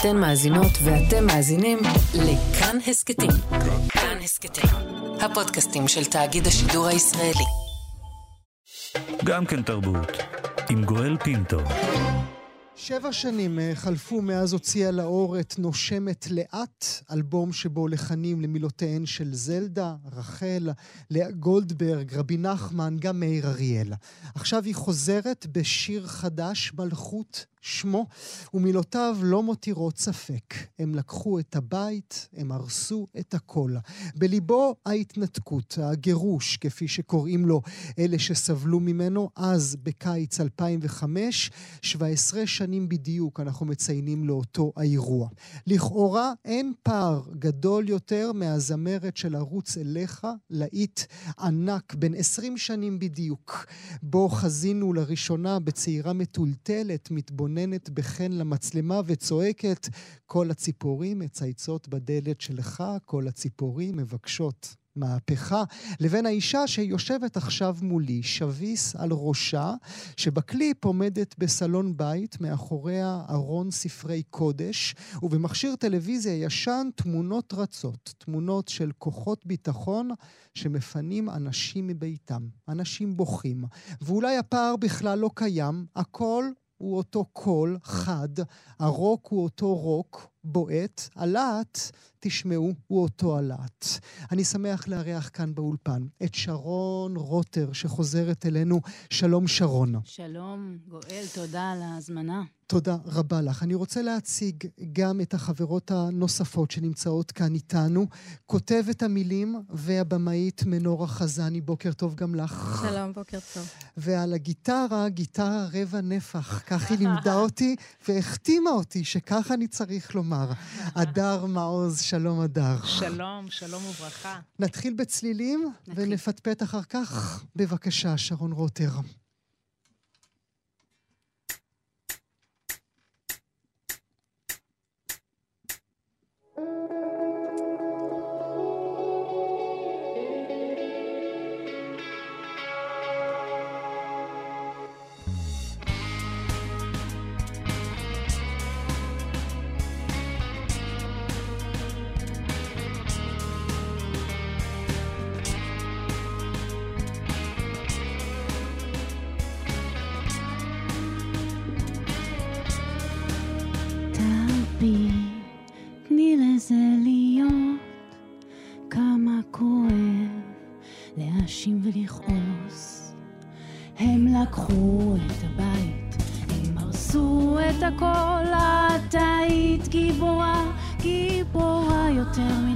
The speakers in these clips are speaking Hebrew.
אתן מאזינות ואתם מאזינים לכאן הסכתים. כאן הסכתים, הפודקאסטים של תאגיד השידור הישראלי. גם כן תרבות, עם גואל פינטו. שבע שנים אה, חלפו מאז הוציאה לאור את נושמת לאט, אלבום שבו לחנים למילותיהן של זלדה, רחל, לאה גולדברג, רבי נחמן, גם מאיר אריאל. עכשיו היא חוזרת בשיר חדש, מלכות שמו, ומילותיו לא מותירות ספק. הם לקחו את הבית, הם הרסו את הכל. בליבו ההתנתקות, הגירוש, כפי שקוראים לו אלה שסבלו ממנו, אז בקיץ 2005, 17 שנים בדיוק אנחנו מציינים לאותו האירוע. לכאורה אין פער גדול יותר מהזמרת של ערוץ אליך, להיט ענק, בן 20 שנים בדיוק, בו חזינו לראשונה בצעירה מטולטלת, מתבוננת. מתבוננת בחן למצלמה וצועקת, כל הציפורים מצייצות בדלת שלך, כל הציפורים מבקשות מהפכה, לבין האישה שיושבת עכשיו מולי, שביס על ראשה, שבקליפ עומדת בסלון בית, מאחוריה ארון ספרי קודש, ובמכשיר טלוויזיה ישן תמונות רצות, תמונות של כוחות ביטחון שמפנים אנשים מביתם, אנשים בוכים. ואולי הפער בכלל לא קיים, הכל הוא אותו קול חד, הרוק הוא אותו רוק בועט, הלהט, תשמעו, הוא אותו הלהט. אני שמח לארח כאן באולפן את שרון רוטר, שחוזרת אלינו. שלום, שרון. שלום, גואל, תודה על ההזמנה. תודה רבה לך. אני רוצה להציג גם את החברות הנוספות שנמצאות כאן איתנו. כותבת המילים והבמאית מנורה חזני, בוקר טוב גם לך. שלום, בוקר טוב. ועל הגיטרה, גיטרה רבע נפח. כך היא לימדה אותי והחתימה אותי שככה אני צריך לומר. הדר מעוז, שלום הדר. שלום, שלום וברכה. נתחיל בצלילים נתחיל. ונפטפט אחר כך. בבקשה, שרון רוטר. להאשים ולכעוס. הם לקחו את הבית, הם הרסו את הכל, את היית גיבורה, גיבורה יותר מדי.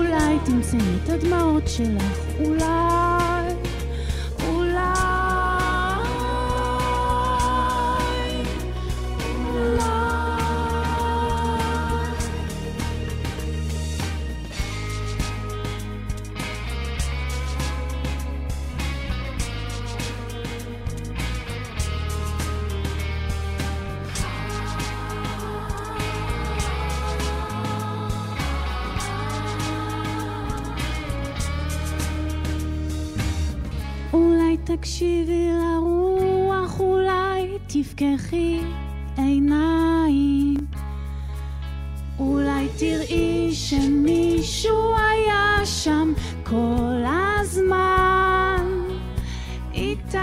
אולי תמצאי את הדמעות שלך, אולי... תפקחי עיניים. אולי תראי שמישהו היה שם כל הזמן איתך.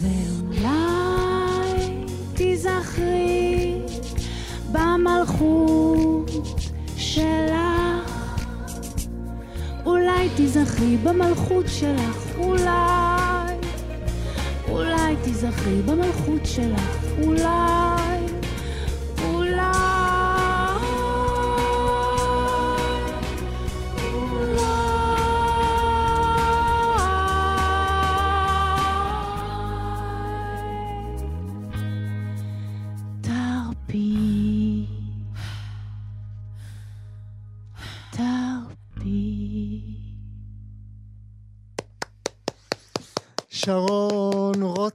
ואולי תיזכרי במלכות שלך. אולי תיזכרי במלכות שלך, תיזכרי במלכות שלך, אולי. אולי. שרון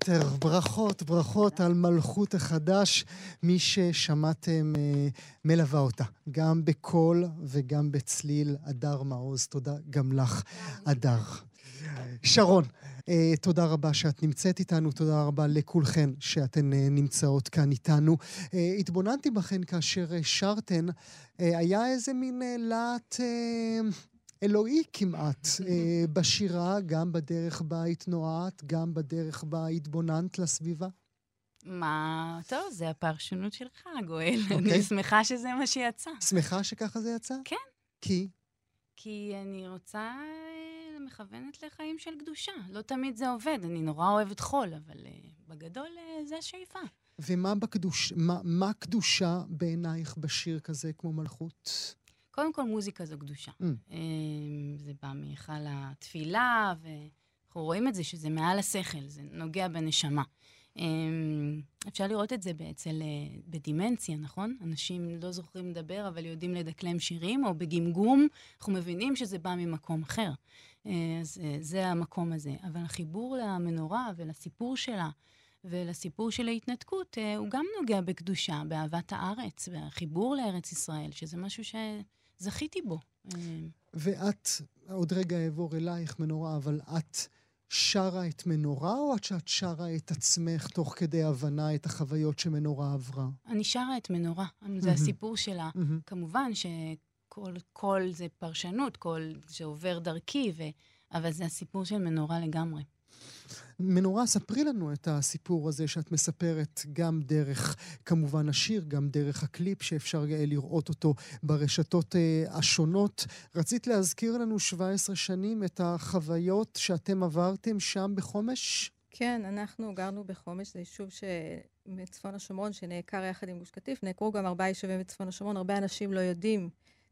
רוטר, ברכות, ברכות על מלכות החדש. מי ששמעתם אה, מלווה אותה, גם בקול וגם בצליל. הדר מעוז, תודה גם לך, הדר. שרון, אה, תודה רבה שאת נמצאת איתנו, תודה רבה לכולכן שאתן אה, נמצאות כאן איתנו. התבוננתי בכן כאשר שרתן, היה איזה מין להט... אלוהי כמעט אה, בשירה, גם בדרך בה התנועת, גם בדרך בה התבוננת לסביבה. מה, טוב, זה הפרשנות שלך, גואל. אוקיי. אני שמחה שזה מה שיצא. שמחה שככה זה יצא? כן. כי? כי אני רוצה אה, מכוונת לחיים של קדושה. לא תמיד זה עובד, אני נורא אוהבת חול, אבל אה, בגדול אה, זה השאיפה. ומה בקדוש... מה, מה קדושה בעינייך בשיר כזה כמו מלכות? קודם כל, מוזיקה זו קדושה. Mm. אה, זה בא מהיכל התפילה, ואנחנו רואים את זה שזה מעל השכל, זה נוגע בנשמה. אה, אפשר לראות את זה אצל, אה, בדימנציה, נכון? אנשים לא זוכרים לדבר, אבל יודעים לדקלם שירים, או בגמגום, אנחנו מבינים שזה בא ממקום אחר. אה, אז אה, זה המקום הזה. אבל החיבור למנורה ולסיפור שלה, ולסיפור של ההתנתקות, הוא גם נוגע בקדושה, באהבת הארץ, והחיבור לארץ ישראל, שזה משהו שזכיתי בו. אה, ואת, עוד רגע אעבור אלייך, מנורה, אבל את שרה את מנורה, או את שאת שרה את עצמך תוך כדי הבנה את החוויות שמנורה עברה? אני שרה את מנורה, זה מהמם. הסיפור שלה. כמובן שכל קול זה פרשנות, קול שעובר דרכי, ו... אבל זה הסיפור של מנורה לגמרי. מנורה, ספרי לנו את הסיפור הזה שאת מספרת גם דרך, כמובן, השיר, גם דרך הקליפ שאפשר אה, לראות אותו ברשתות אה, השונות. רצית להזכיר לנו 17 שנים את החוויות שאתם עברתם שם בחומש? כן, אנחנו גרנו בחומש, זה יישוב ש... בצפון השומרון שנעקר יחד עם גוש קטיף. נעקרו גם ארבעה יישובים בצפון השומרון, הרבה אנשים לא יודעים.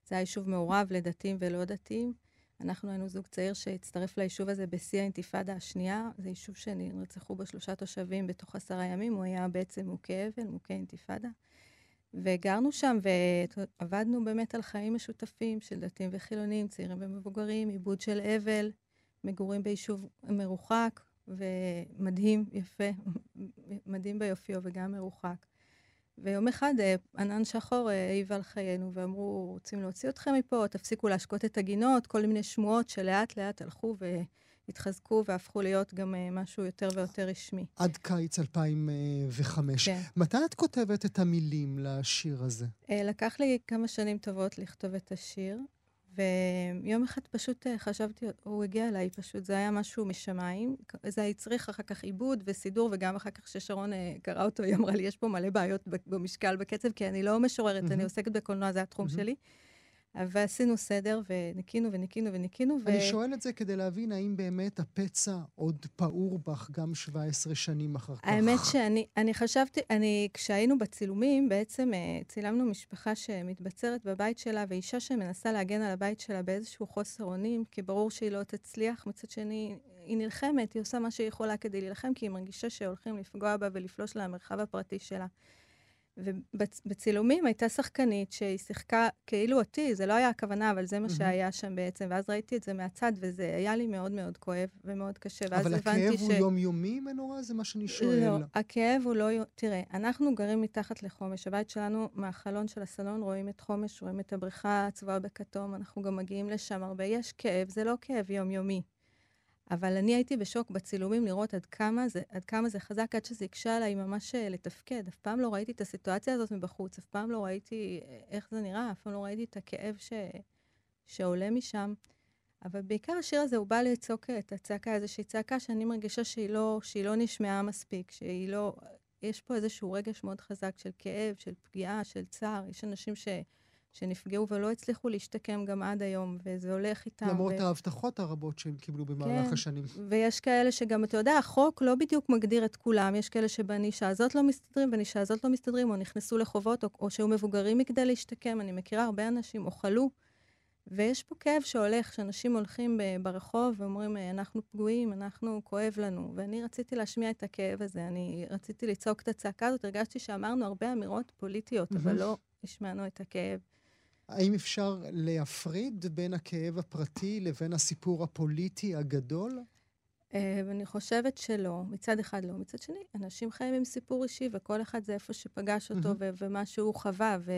זה היה יישוב מעורב לדתיים ולא דתיים. אנחנו היינו זוג צעיר שהצטרף ליישוב הזה בשיא האינתיפאדה השנייה. זה יישוב שנרצחו בו שלושה תושבים בתוך עשרה ימים. הוא היה בעצם מוכה אבל, מוכה אינתיפאדה. וגרנו שם ועבדנו באמת על חיים משותפים של דתיים וחילונים, צעירים ומבוגרים, עיבוד של אבל, מגורים ביישוב מרוחק, ומדהים, יפה, מדהים ביופיו וגם מרוחק. ויום אחד אה, ענן שחור אה, העיב על חיינו ואמרו, רוצים להוציא אתכם מפה, תפסיקו להשקות את הגינות, כל מיני שמועות שלאט לאט הלכו והתחזקו והפכו להיות גם אה, משהו יותר ויותר רשמי. עד קיץ 2005. כן. מתי את כותבת את המילים לשיר הזה? לקח לי כמה שנים טובות לכתוב את השיר, ויום אחד פשוט אה, חשבתי, הוא הגיע אליי פשוט, זה היה משהו משמיים. זה הצריך אחר כך עיבוד וסידור, וגם אחר כך ששרון אה, קרא אותו, היא אמרה לי, יש פה מלא בעיות במשקל, בקצב, כי אני לא משוררת, אני מהמם. עוסקת בקולנוע, זה התחום מהמם. שלי. ועשינו סדר, וניקינו וניקינו וניקינו, ו... אני שואל את זה כדי להבין האם באמת הפצע עוד פעור בך גם 17 שנים אחר כך. האמת שאני אני חשבתי, אני, כשהיינו בצילומים, בעצם אה, צילמנו משפחה שמתבצרת בבית שלה, ואישה שמנסה להגן על הבית שלה באיזשהו חוסר אונים, כי ברור שהיא לא תצליח. מצד שני, היא נלחמת, היא עושה מה שהיא יכולה כדי להילחם, כי היא מרגישה שהולכים לפגוע בה ולפלוש למרחב הפרטי שלה. ובצילומים הייתה שחקנית שהיא שיחקה כאילו אותי, זה לא היה הכוונה, אבל זה מה. שהיה שם בעצם. ואז ראיתי את זה מהצד, וזה היה לי מאוד מאוד כואב ומאוד קשה. ואז אבל הבנתי הכאב ש... הוא יומיומי, מנורה? זה מה שאני שואל. לא, הכאב הוא לא... תראה, אנחנו גרים מתחת לחומש. הבית שלנו, מהחלון של הסלון רואים את חומש, רואים את הבריכה הצבועה בכתום, אנחנו גם מגיעים לשם הרבה. יש כאב, זה לא כאב יומיומי. אבל אני הייתי בשוק בצילומים לראות עד כמה זה, עד כמה זה חזק, עד שזה הקשה עליי ממש אה, לתפקד. אף פעם לא ראיתי את הסיטואציה הזאת מבחוץ, אף פעם לא ראיתי אה, איך זה נראה, אף פעם לא ראיתי את הכאב ש... שעולה משם. אבל בעיקר השיר הזה, הוא בא לצעוק את הצעקה, איזושהי צעקה שאני מרגישה שהיא לא, שהיא לא נשמעה מספיק, שהיא לא... יש פה איזשהו רגש מאוד חזק של כאב, של פגיעה, של צער. יש אנשים ש... שנפגעו ולא הצליחו להשתקם גם עד היום, וזה הולך איתם. למרות ו... ההבטחות הרבות שהם קיבלו במהלך כן, השנים. ויש כאלה שגם, אתה יודע, החוק לא בדיוק מגדיר את כולם. יש כאלה שבנישה הזאת לא מסתדרים, בנישה הזאת לא מסתדרים, או נכנסו לחובות, או, או שהיו מבוגרים מכדי להשתקם. אני מכירה הרבה אנשים, או חלו. ויש פה כאב שהולך, שאנשים הולכים ברחוב ואומרים, אנחנו פגועים, אנחנו, כואב לנו. ואני רציתי להשמיע את הכאב הזה, אני רציתי לצעוק את הצעקה הזאת. הרגשתי שאמרנו הרבה אמירות פוליטיות. אבל לא השמענו את הכאב. האם אפשר להפריד בין הכאב הפרטי לבין הסיפור הפוליטי הגדול? ואני חושבת שלא. מצד אחד לא. מצד שני, אנשים חיים עם סיפור אישי, וכל אחד זה איפה שפגש אותו mm-hmm. ו- ומה שהוא חווה. ו-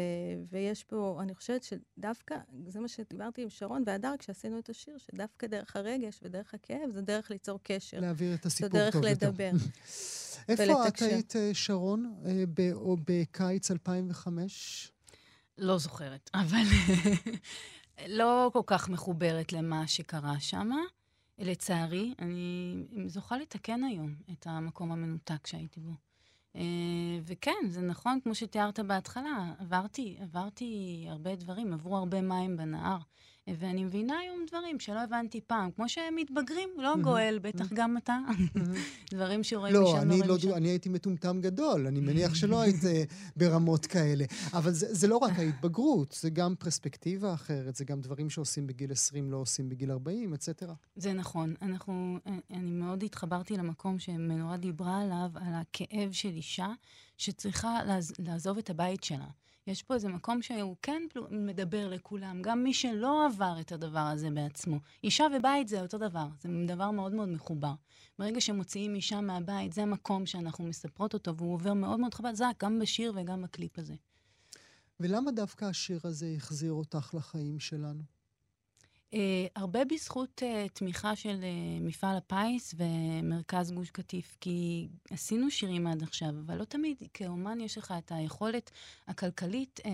ויש פה, אני חושבת שדווקא, זה מה שדיברתי עם שרון והדר כשעשינו את השיר, שדווקא דרך הרגש ודרך הכאב, זה דרך ליצור קשר. להעביר את הסיפור טוב יותר. זו דרך לדבר. איפה את היית, שרון, בקיץ 2005? לא זוכרת, אבל לא כל כך מחוברת למה שקרה שם. לצערי, אני זוכה לתקן היום את המקום המנותק שהייתי בו. וכן, זה נכון, כמו שתיארת בהתחלה, עברתי, עברתי הרבה דברים, עברו הרבה מים בנהר. ואני מבינה היום דברים שלא הבנתי פעם, כמו שהם מתבגרים, לא גואל, בטח גם אתה. דברים שרואים לא, משם, לא רואים משם. לא, אני הייתי מטומטם גדול, אני מניח שלא היית ברמות כאלה. אבל זה לא רק ההתבגרות, זה גם פרספקטיבה אחרת, זה גם דברים שעושים בגיל 20 לא עושים בגיל 40, אצטרה. זה נכון. אנחנו, אני מאוד התחברתי למקום שמנורה דיברה עליו, על הכאב של אישה שצריכה לעזוב את הבית שלה. יש פה איזה מקום שהוא כן מדבר לכולם, גם מי שלא עבר את הדבר הזה בעצמו. אישה ובית זה אותו דבר, זה דבר מאוד מאוד מחובר. ברגע שמוציאים אישה מהבית, זה המקום שאנחנו מספרות אותו, והוא עובר מאוד מאוד חזק, גם בשיר וגם בקליפ הזה. ולמה דווקא השיר הזה החזיר אותך לחיים שלנו? Uh, הרבה בזכות uh, תמיכה של uh, מפעל הפיס ומרכז גוש קטיף, כי עשינו שירים עד עכשיו, אבל לא תמיד כאומן יש לך את היכולת הכלכלית uh,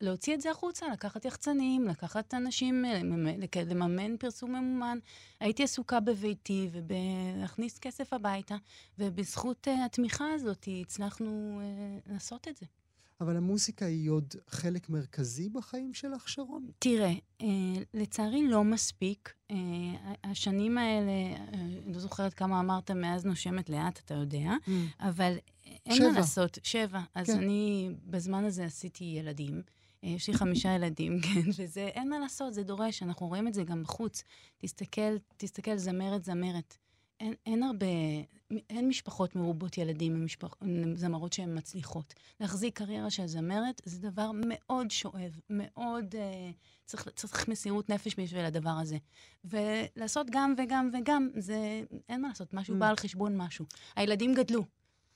להוציא את זה החוצה, לקחת יחצנים, לקחת אנשים, לממן פרסום ממומן. הייתי עסוקה בביתי ובלהכניס כסף הביתה, ובזכות uh, התמיכה הזאת הצלחנו uh, לעשות את זה. אבל המוזיקה היא עוד חלק מרכזי בחיים שלך, שרון? תראה, אה, לצערי לא מספיק. אה, השנים האלה, אה, לא זוכרת כמה אמרת, מאז נושמת לאט, אתה יודע, mm. אבל אין שבע. מה לעשות. שבע. אז כן. אני בזמן הזה עשיתי ילדים. יש לי חמישה ילדים, כן, וזה, אין מה לעשות, זה דורש, אנחנו רואים את זה גם בחוץ. תסתכל, תסתכל, זמרת, זמרת. אין, אין הרבה, אין משפחות מרובות ילדים עם, משפח, זמרות שהן מצליחות. להחזיק קריירה של זמרת זה דבר מאוד שואב, מאוד... אה, צריך, צריך מסירות נפש בשביל הדבר הזה. ולעשות גם וגם וגם, זה... אין מה לעשות, משהו mm. בא על חשבון משהו. הילדים גדלו.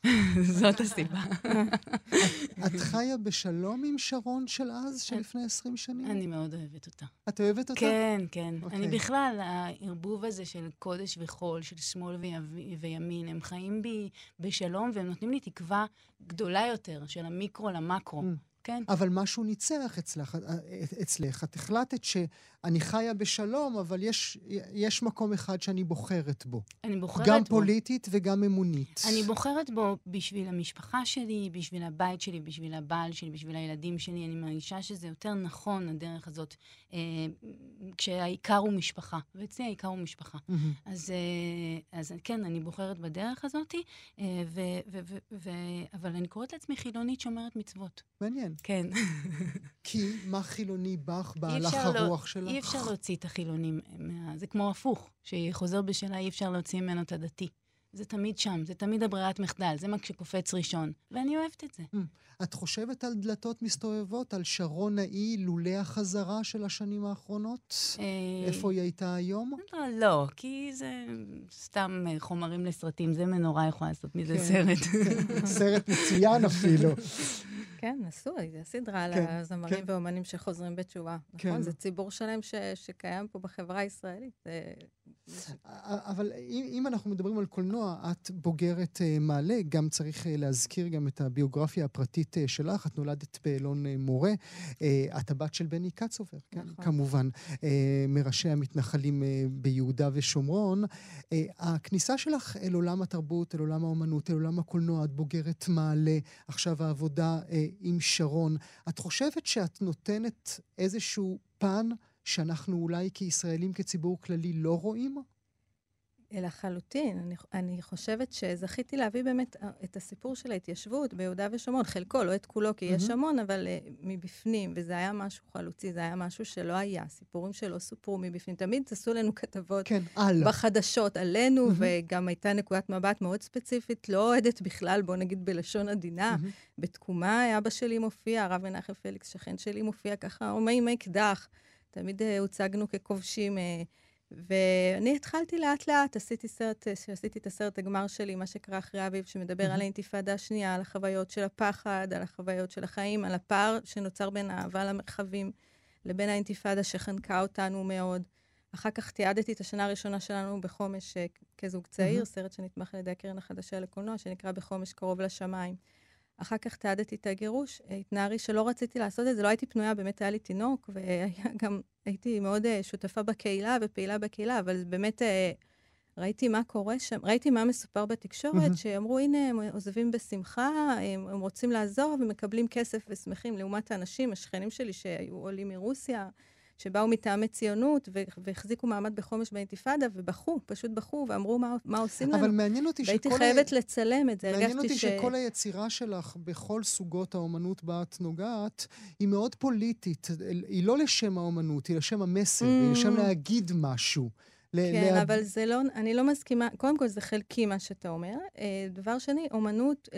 זאת הסיבה. את חיה בשלום עם שרון של אז, של לפני 20 שנים? אני מאוד אוהבת אותה. את אוהבת אותה? כן, כן. Okay. אני בכלל, הערבוב הזה של קודש וחול, של שמאל וימין, הם חיים בי בשלום, והם נותנים לי תקווה גדולה יותר, של המיקרו למקרו. Mm. כן. אבל משהו ניצח אצלך, אצלך. את החלטת שאני חיה בשלום, אבל יש, יש מקום אחד שאני בוחרת בו. אני בוחרת גם בו. גם פוליטית וגם אמונית. אני בוחרת בו בשביל המשפחה שלי, בשביל הבית שלי, בשביל הבעל שלי, בשביל הילדים שלי. אני מרגישה שזה יותר נכון, הדרך הזאת, אה, כשהעיקר הוא משפחה. ואצלי העיקר הוא משפחה. Mm-hmm. אז, אה, אז כן, אני בוחרת בדרך הזאת, אה, ו, ו, ו, ו, אבל אני קוראת לעצמי חילונית שומרת מצוות. מעניין. כן. כי מה חילוני בך, בהלך הרוח לא, שלך? אי אפשר להוציא את החילונים, מה... זה כמו הפוך, שחוזר בשאלה, אי אפשר להוציא ממנו את הדתי. זה תמיד שם, זה תמיד הברירת מחדל, זה מה שקופץ ראשון, ואני אוהבת את זה. Mm. את חושבת על דלתות מסתובבות, על שרון האי לולא החזרה של השנים האחרונות? אה, איפה היא הייתה היום? לא, לא, כי זה סתם אה, חומרים לסרטים, זה מנורה יכולה לעשות מזה כן, סרט. כן, סרט מצוין אפילו. כן, עשו, זה סדרה על כן, הזמרים כן. ואומנים שחוזרים בתשובה. נכון? כן. זה ציבור שלם ש, שקיים פה בחברה הישראלית. אבל אם, אם אנחנו מדברים על קולנוע, את בוגרת uh, מעלה, גם צריך uh, להזכיר גם את הביוגרפיה הפרטית uh, שלך. את נולדת באלון uh, מורה. Uh, את הבת של בני קצובר, כן? נכון. כמובן, uh, מראשי המתנחלים uh, ביהודה ושומרון. Uh, הכניסה שלך אל עולם התרבות, אל עולם האומנות, אל עולם הקולנוע, את בוגרת מעלה, עכשיו העבודה uh, עם שרון. את חושבת שאת נותנת איזשהו פן שאנחנו אולי כישראלים, כציבור כללי, לא רואים? לחלוטין. אני, אני חושבת שזכיתי להביא באמת אה, את הסיפור של ההתיישבות ביהודה ושומרון, חלקו, לא את כולו, כי יש המון, אבל uh, מבפנים, וזה היה משהו חלוצי, זה היה משהו שלא היה, סיפורים שלא סופרו מבפנים. תמיד עשו לנו כתבות כן, על. בחדשות עלינו, וגם הייתה נקודת מבט מאוד ספציפית, לא אוהדת בכלל, בוא נגיד בלשון עדינה. בתקומה אבא שלי מופיע, הרב מנחם פליקס, שכן שלי מופיע ככה, עומד עם אקדח. תמיד uh, הוצגנו ככובשים. Uh, ואני התחלתי לאט-לאט, עשיתי סרט, שעשיתי את הסרט הגמר שלי, מה שקרה אחרי אביב, שמדבר mm-hmm. על האינתיפאדה השנייה, על החוויות של הפחד, על החוויות של החיים, על הפער שנוצר בין האהבה למרחבים לבין האינתיפאדה שחנקה אותנו מאוד. אחר כך תיעדתי את השנה הראשונה שלנו בחומש כזוג צעיר, mm-hmm. סרט שנתמך על ידי הקרן החדשה לקולנוע, שנקרא בחומש קרוב לשמיים. אחר כך תיעדתי את הגירוש, התנערי שלא רציתי לעשות את זה, לא הייתי פנויה, באמת היה לי תינוק, וגם הייתי מאוד uh, שותפה בקהילה ופעילה בקהילה, אבל באמת uh, ראיתי מה קורה שם, ראיתי מה מסופר בתקשורת, שאמרו, הנה, הם עוזבים בשמחה, הם, הם רוצים לעזוב, ומקבלים כסף ושמחים, לעומת האנשים, השכנים שלי שהיו עולים מרוסיה, שבאו מטעמי ציונות והחזיקו מעמד בחומש באינתיפאדה, ובכו, פשוט בכו, ואמרו מה, מה עושים אבל לנו. אבל מעניין אותי והייתי שכל... חייבת ה... לצלם את זה, מעניין אותי ש... שכל היצירה שלך בכל סוגות האומנות בה את נוגעת, היא מאוד פוליטית. היא לא לשם האומנות, היא לשם המסר, mm. היא לשם להגיד משהו. כן, לה... אבל זה לא, אני לא מסכימה, קודם כל זה חלקי מה שאתה אומר. אה, דבר שני, אומנות,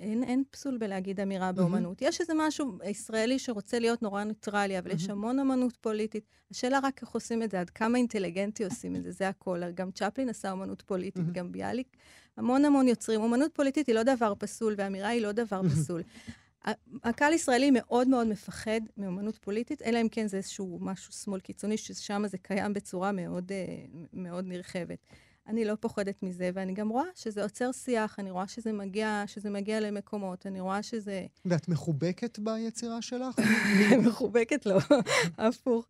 אין, אין פסול בלהגיד אמירה באומנות. Mm-hmm. יש איזה משהו ישראלי שרוצה להיות נורא ניטרלי, אבל mm-hmm. יש המון אמנות פוליטית. השאלה רק איך עושים את זה, עד כמה אינטליגנטי עושים את זה, זה הכל. גם צ'פלין עשה אמנות פוליטית, mm-hmm. גם ביאליק. המון המון יוצרים. אמנות פוליטית היא לא דבר פסול, ואמירה היא לא דבר פסול. הקהל הישראלי מאוד מאוד מפחד מאמנות פוליטית, אלא אם כן זה איזשהו משהו שמאל קיצוני, ששם זה קיים בצורה מאוד, אה, מאוד נרחבת. אני לא פוחדת מזה, ואני גם רואה שזה עוצר שיח, אני רואה שזה מגיע, שזה מגיע למקומות, אני רואה שזה... ואת מחובקת ביצירה שלך? מחובקת לא, הפוך.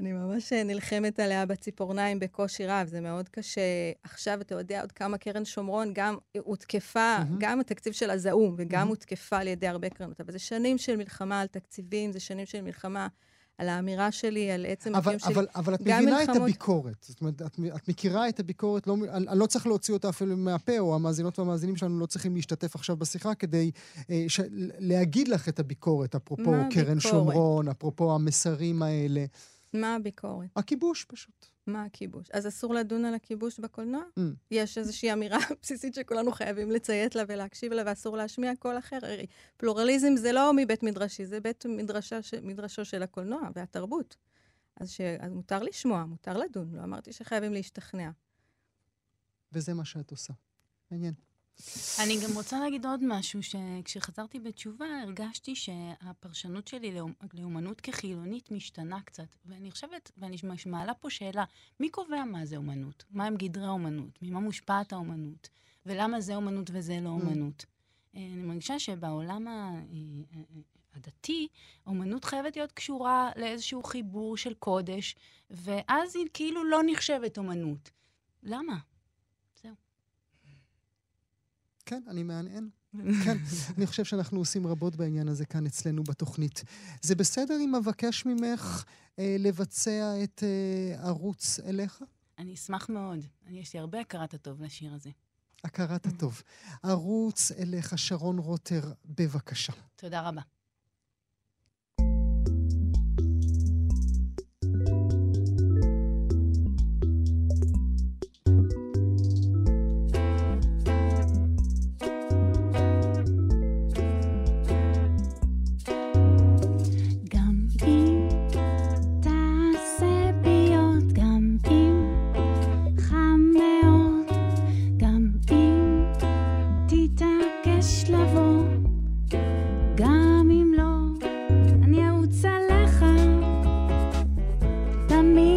אני ממש נלחמת עליה בציפורניים בקושי רב, זה מאוד קשה. עכשיו, אתה יודע עוד כמה קרן שומרון גם הותקפה, mm-hmm. גם התקציב שלה זעום, וגם mm-hmm. הותקפה על ידי הרבה קרנות. אבל זה שנים של מלחמה על תקציבים, זה שנים של מלחמה על האמירה שלי, על עצם הקיום שלי. אבל, אבל את מבינה מלחמות... את הביקורת. זאת אומרת, את, את מכירה את הביקורת, לא, אני לא צריך להוציא אותה אפילו מהפה, או המאזינות והמאזינים שלנו לא צריכים להשתתף עכשיו בשיחה כדי אה, ש, להגיד לך את הביקורת, אפרופו קרן ביקורת? שומרון, אפרופו המסרים האלה. מה הביקורת? הכיבוש פשוט. מה הכיבוש? אז אסור לדון על הכיבוש בקולנוע? Mm. יש איזושהי אמירה בסיסית שכולנו חייבים לציית לה ולהקשיב לה, ואסור להשמיע קול אחר. פלורליזם זה לא מבית מדרשי, זה בית מדרשה ש... מדרשו של הקולנוע והתרבות. אז, ש... אז מותר לשמוע, מותר לדון, לא אמרתי שחייבים להשתכנע. וזה מה שאת עושה. מעניין. אני גם רוצה להגיד עוד משהו, שכשחזרתי בתשובה הרגשתי שהפרשנות שלי לאומנות כחילונית משתנה קצת. ואני חושבת, ואני מעלה פה שאלה, מי קובע מה זה אומנות? מה הם גדרי האומנות? ממה מושפעת האומנות? ולמה זה אומנות וזה לא mm. אומנות? אני מרגישה שבעולם. אה, אה, הדתי, אומנות חייבת להיות קשורה לאיזשהו חיבור של קודש, ואז היא כאילו לא נחשבת אומנות. למה? כן, אני מהנהן. כן, אני חושב שאנחנו עושים רבות בעניין הזה כאן אצלנו בתוכנית. זה בסדר אם אבקש ממך אה, לבצע את אה, ערוץ אליך? אני אשמח מאוד. יש לי הרבה הכרת הטוב לשיר הזה. הכרת הטוב. ערוץ אליך, שרון רוטר, בבקשה. תודה רבה. me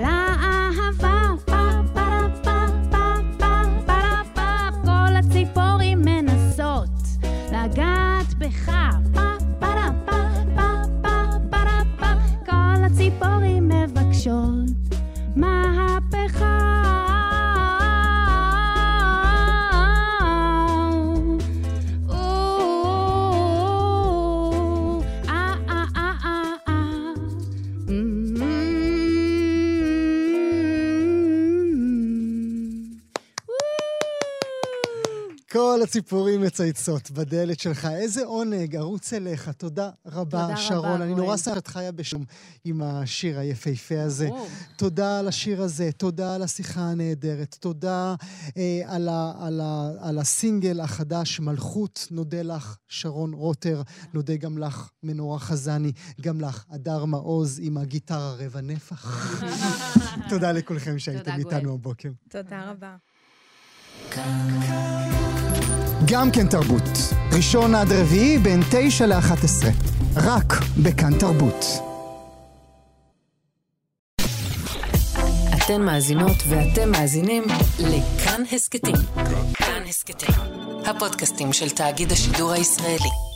מצייצות כל הציפורים מצייצות בדלת שלך. איזה עונג, ארוץ אליך. תודה רבה, תודה שרון. רבה, אני. נורא שמח שאת חיה בשלום עם השיר היפהפה הזה. ברור. תודה על השיר הזה, תודה על השיחה הנהדרת, תודה אה, על, ה, על, ה, על הסינגל החדש, מלכות. נודה לך, שרון רוטר. נודה גם לך, מנורה חזני. גם לך, הדר מעוז עם הגיטרה רבע נפח. תודה לכולכם שהייתם איתנו. הבוקר. תודה רבה. גם כן תרבות. ראשון עד רביעי בין תשע לאחת עשרה. רק בכאן תרבות. אתן מאזינות ואתם מאזינים לכאן הסכתים. כאן הסכתים, הפודקאסטים של תאגיד השידור הישראלי.